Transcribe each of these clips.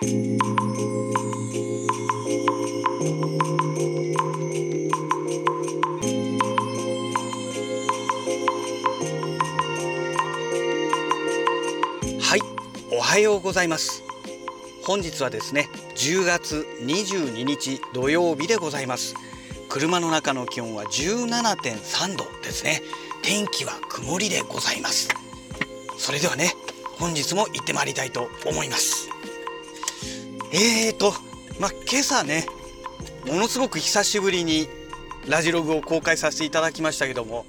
はいおはようございます。本日はですね10月22日土曜日でございます。車の中の気温は17.3度ですね。天気は曇りでございます。それではね本日も行ってまいりたいと思います。えーとまあ今朝ねものすごく久しぶりにラジログを公開させていただきましたけども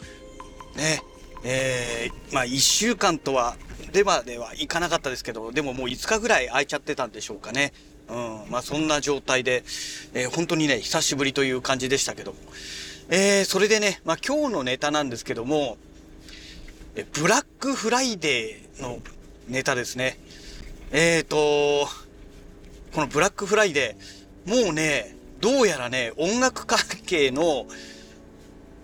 ねえー、まあ1週間とはでまではいかなかったですけどでももう5日ぐらい空いちゃってたんでしょうかね。うん、まあそんな状態で、えー、本当にね久しぶりという感じでしたけども、えー、それでね、まあ、今日のネタなんですけどもえブラックフライデーのネタですねえーとこのブラックフライデーもうねどうやらね音楽関係の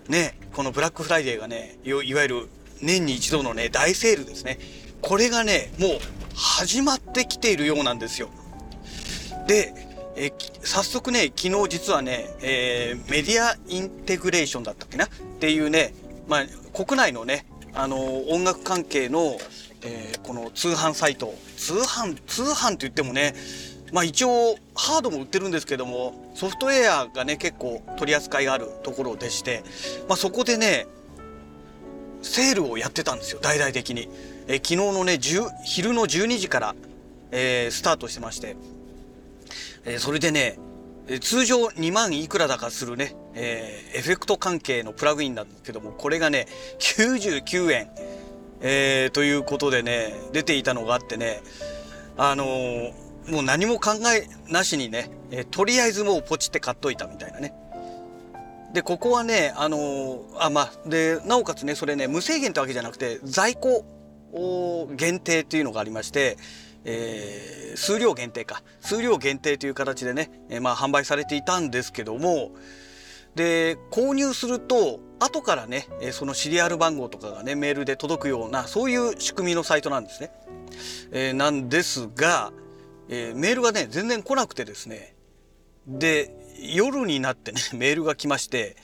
ねこのブラックフライデーがねいわゆる年に一度のね大セールですね。これがねもう始まってきているようなんですよ。で、え早速ね、昨日実はね、えー、メディアインテグレーションだったっけな？っていうね、まあ、国内のね、あのー、音楽関係の、えー、この通販サイト、通販、通販って言ってもね、まあ一応ハードも売ってるんですけども、ソフトウェアがね、結構取り扱いがあるところでして、まあそこでね、セールをやってたんですよ、大々的に。えー、昨日のね、昼の12時から、えー、スタートしてまして、えー、それでね、通常2万いくらだかするね、えー、エフェクト関係のプラグインなんですけども、これがね、99円、えー、ということでね、出ていたのがあってね、あのー、もう何も考えなしにね、え、とりあえずもうポチって買っといたみたいなね。で、ここはね、あのー、あ、まあ、で、なおかつね、それね、無制限ってわけじゃなくて、在庫限定っていうのがありまして、えー、数量限定か数量限定という形でね、えー、まあ販売されていたんですけどもで購入すると後からねそのシリアル番号とかがねメールで届くようなそういう仕組みのサイトなんですね。えー、なんですが、えー、メールがね全然来なくてですねで夜になってね メールが来まして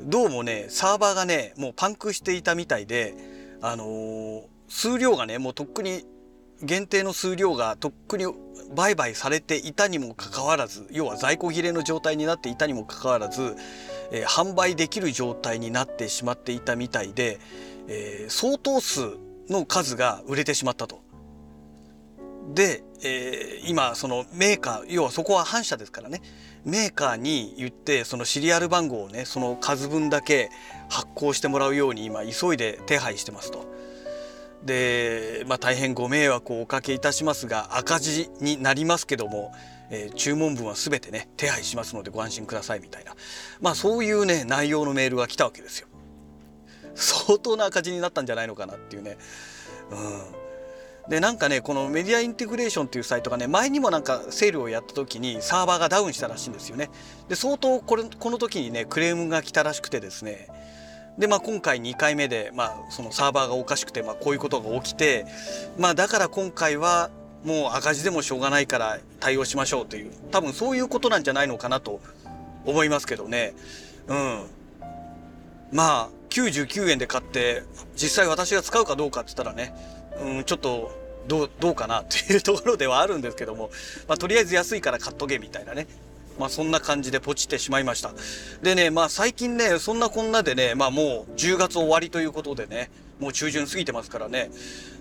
どうもねサーバーがねもうパンクしていたみたいであのー、数量がねもうとっくに限定の数量がとっくに売買されていたにもかかわらず要は在庫切れの状態になっていたにもかかわらず、えー、販売できる状態になってしまっていたみたいで、えー、相当数の数が売れてしまったと。で、えー、今そのメーカー要はそこは反社ですからねメーカーに言ってそのシリアル番号をねその数分だけ発行してもらうように今急いで手配してますと。で、まあ、大変ご迷惑をおかけいたしますが赤字になりますけども、えー、注文分は全てね手配しますのでご安心くださいみたいなまあそういうね内容のメールが来たわけですよ。相当な赤字になったんじゃないのかなっていうね。うんでなんかねこのメディアインテグレーションっていうサイトがね前にもなんかセールをやった時にサーバーがダウンしたらしいんですよね。で相当これこの時にねクレームが来たらしくてですねで、まあ、今回2回目で、まあ、そのサーバーがおかしくて、まあ、こういうことが起きて、まあ、だから今回はもう赤字でもしょうがないから対応しましょうという多分そういうことなんじゃないのかなと思いますけどね。うん。まあ99円で買って実際私が使うかどうかって言ったらね、うん、ちょっとどうどうかなっていうところではあるんですけども、まあ、とりあえず安いから買っとけみたいなねまあそんな感じでポチってしまいました。でね、まあ最近ね、そんなこんなでね、まあもう10月終わりということでね、もう中旬過ぎてますからね、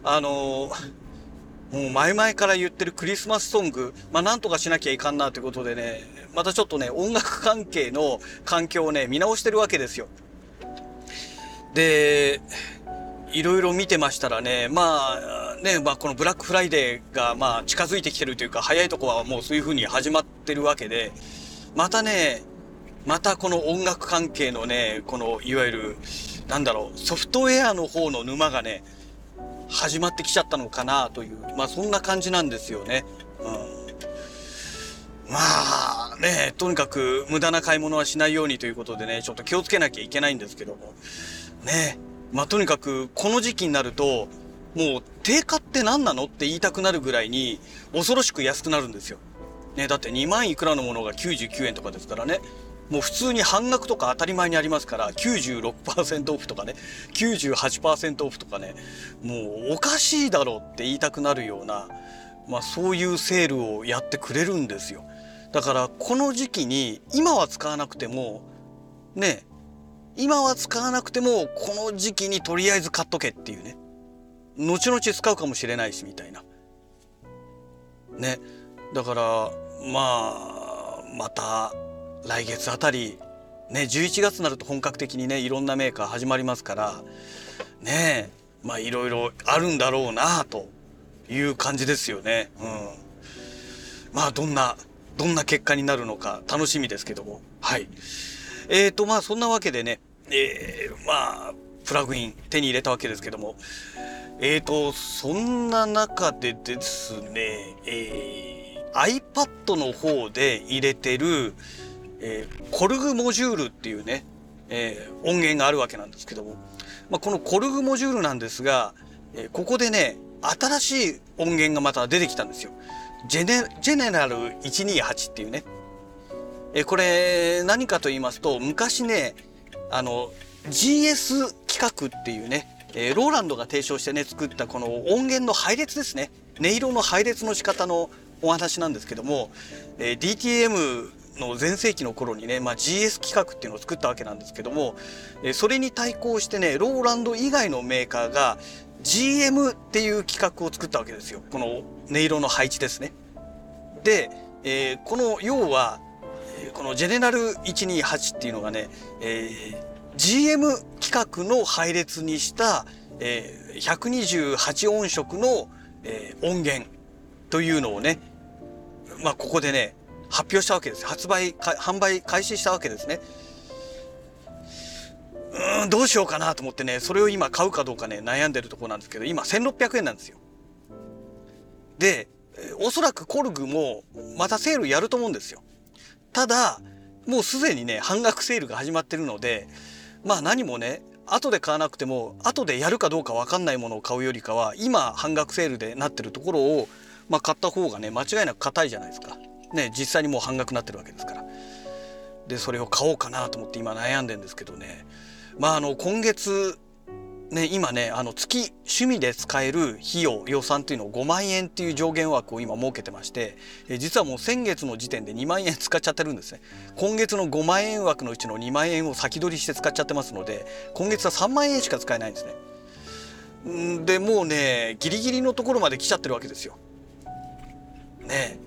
あのー、もう前々から言ってるクリスマスソング、まあなんとかしなきゃいかんなということでね、またちょっとね、音楽関係の環境をね、見直してるわけですよ。で、いろいろ見てましたらね、まあね、まあこのブラックフライデーがまあ近づいてきてるというか、早いとこはもうそういう風に始まってるわけで、またね、またこの音楽関係のね、このいわゆる、なんだろう、ソフトウェアの方の沼がね、始まってきちゃったのかなという、まあそんな感じなんですよね。うん。まあね、とにかく無駄な買い物はしないようにということでね、ちょっと気をつけなきゃいけないんですけども。ね、まあ、とにかくこの時期になるともう定価って何なのって言いたくなるぐらいに恐ろしく安くなるんですよ。ね、だって2万いくらのものが99円とかですからね。もう普通に半額とか当たり前にありますから96%オフとかね98%オフとかねもうおかしいだろうって言いたくなるような、まあ、そういうセールをやってくれるんですよだからこの時期に今は使わなくてもね今は使わなくてもこの時期にとりあえず買っとけっていうね。後々使うかもしれないしみたいな。ね。だからまあまた来月あたりね11月になると本格的にねいろんなメーカー始まりますからねまあいろいろあるんだろうなという感じですよね。うん、まあどんなどんな結果になるのか楽しみですけども。はい。えーとまあそんなわけでね、えー、まあプラグイン手に入れたわけですけどもえーとそんな中でですね、えー、iPad の方で入れてるえー、コルグモジュールっていうね、えー、音源があるわけなんですけども、まあ、このコルグモジュールなんですが、えー、ここでね新しい音源がまた出てきたんですよ。ジェネジェネラル128っていうね、え、これ何かと言いますと昔ねあの GS 企画っていうね、えー、ローランドが提唱してね作ったこの音源の配列ですね音色の配列の仕方のお話なんですけども、え、DTM の全盛期の頃にね、まあ、GS 企画っていうのを作ったわけなんですけどもえそれに対抗してねローランド以外のメーカーが GM っていう企画を作ったわけですよこの音色の配置ですね。で、えー、この要はこのジェネラル128っていうのがね、えー、GM 規格の配列にした、えー、128音色の、えー、音源というのをねまあここでね発表したわけです。発売販売開始したわけですね。うんどうしようかなと思ってねそれを今買うかどうかね悩んでるとこなんですけど今1600円なんですよ。でおそらくコルグもまたセールやると思うんですよ。ただもうすでにね半額セールが始まってるのでまあ何もね後で買わなくても後でやるかどうか分かんないものを買うよりかは今半額セールでなってるところを、まあ、買った方がね間違いなく硬いじゃないですか。ね実際にもう半額になってるわけですからでそれを買おうかなと思って今悩んでんですけどねまああの今月ね今ねあの月趣味で使える費用予算っていうのを5万円っていう上限枠を今設けてましてえ実はもう先月の時点で2万円使っちゃってるんですね。今月の5万円枠のうちの2万円を先取りして使っちゃってますので今月は3万円しか使えないんですね。でもうねギリギリのところまで来ちゃってるわけですよ。ね。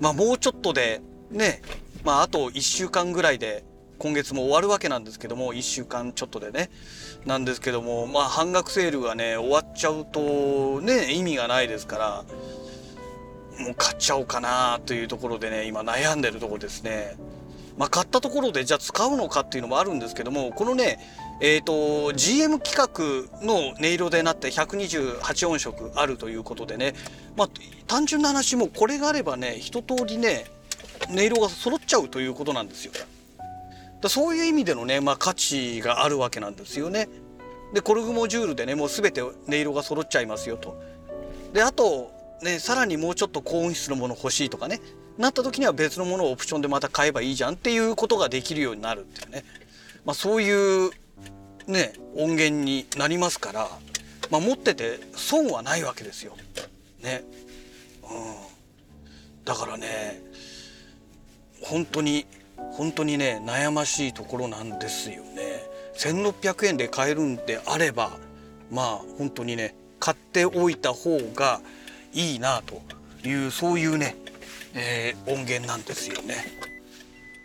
まあもうちょっとでね、まああと1週間ぐらいで今月も終わるわけなんですけども、1週間ちょっとでね、なんですけども、まあ半額セールがね、終わっちゃうとね、意味がないですから、もう買っちゃおうかなというところでね、今悩んでるところですね。まあ買ったところでじゃあ使うのかっていうのもあるんですけども、このね、えっ、ー、と、GM 規格の音色でなって128音色あるということでね、まあ、単純な話もこれがあればね、一通りね、音色が揃っちゃうということなんですよ。だそういう意味でのね、まあ、価値があるわけなんですよね。で、コルグモジュールでね、もう全て音色が揃っちゃいますよと。で、あと、ね、さらにもうちょっと高音質のもの欲しいとかね、なった時には別のものをオプションでまた買えばいいじゃんっていうことができるようになるっていうね。まあ、そういうね音源になりますから、まあ、持ってて損はないわけですよ。ね。うん、だからね本当に本当にね悩ましいところなんですよね。1600円で買えるんであればまあ本当にね買っておいた方がいいなというそういうね、えー、音源なんですよね。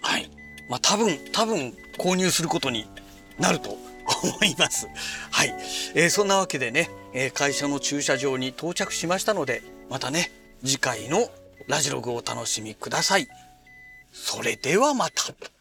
はい。まあ多分多分購入することになると 思います。はい、えー、そんなわけでね、えー、会社の駐車場に到着しましたので、またね、次回のラジログをお楽しみください。それではまた。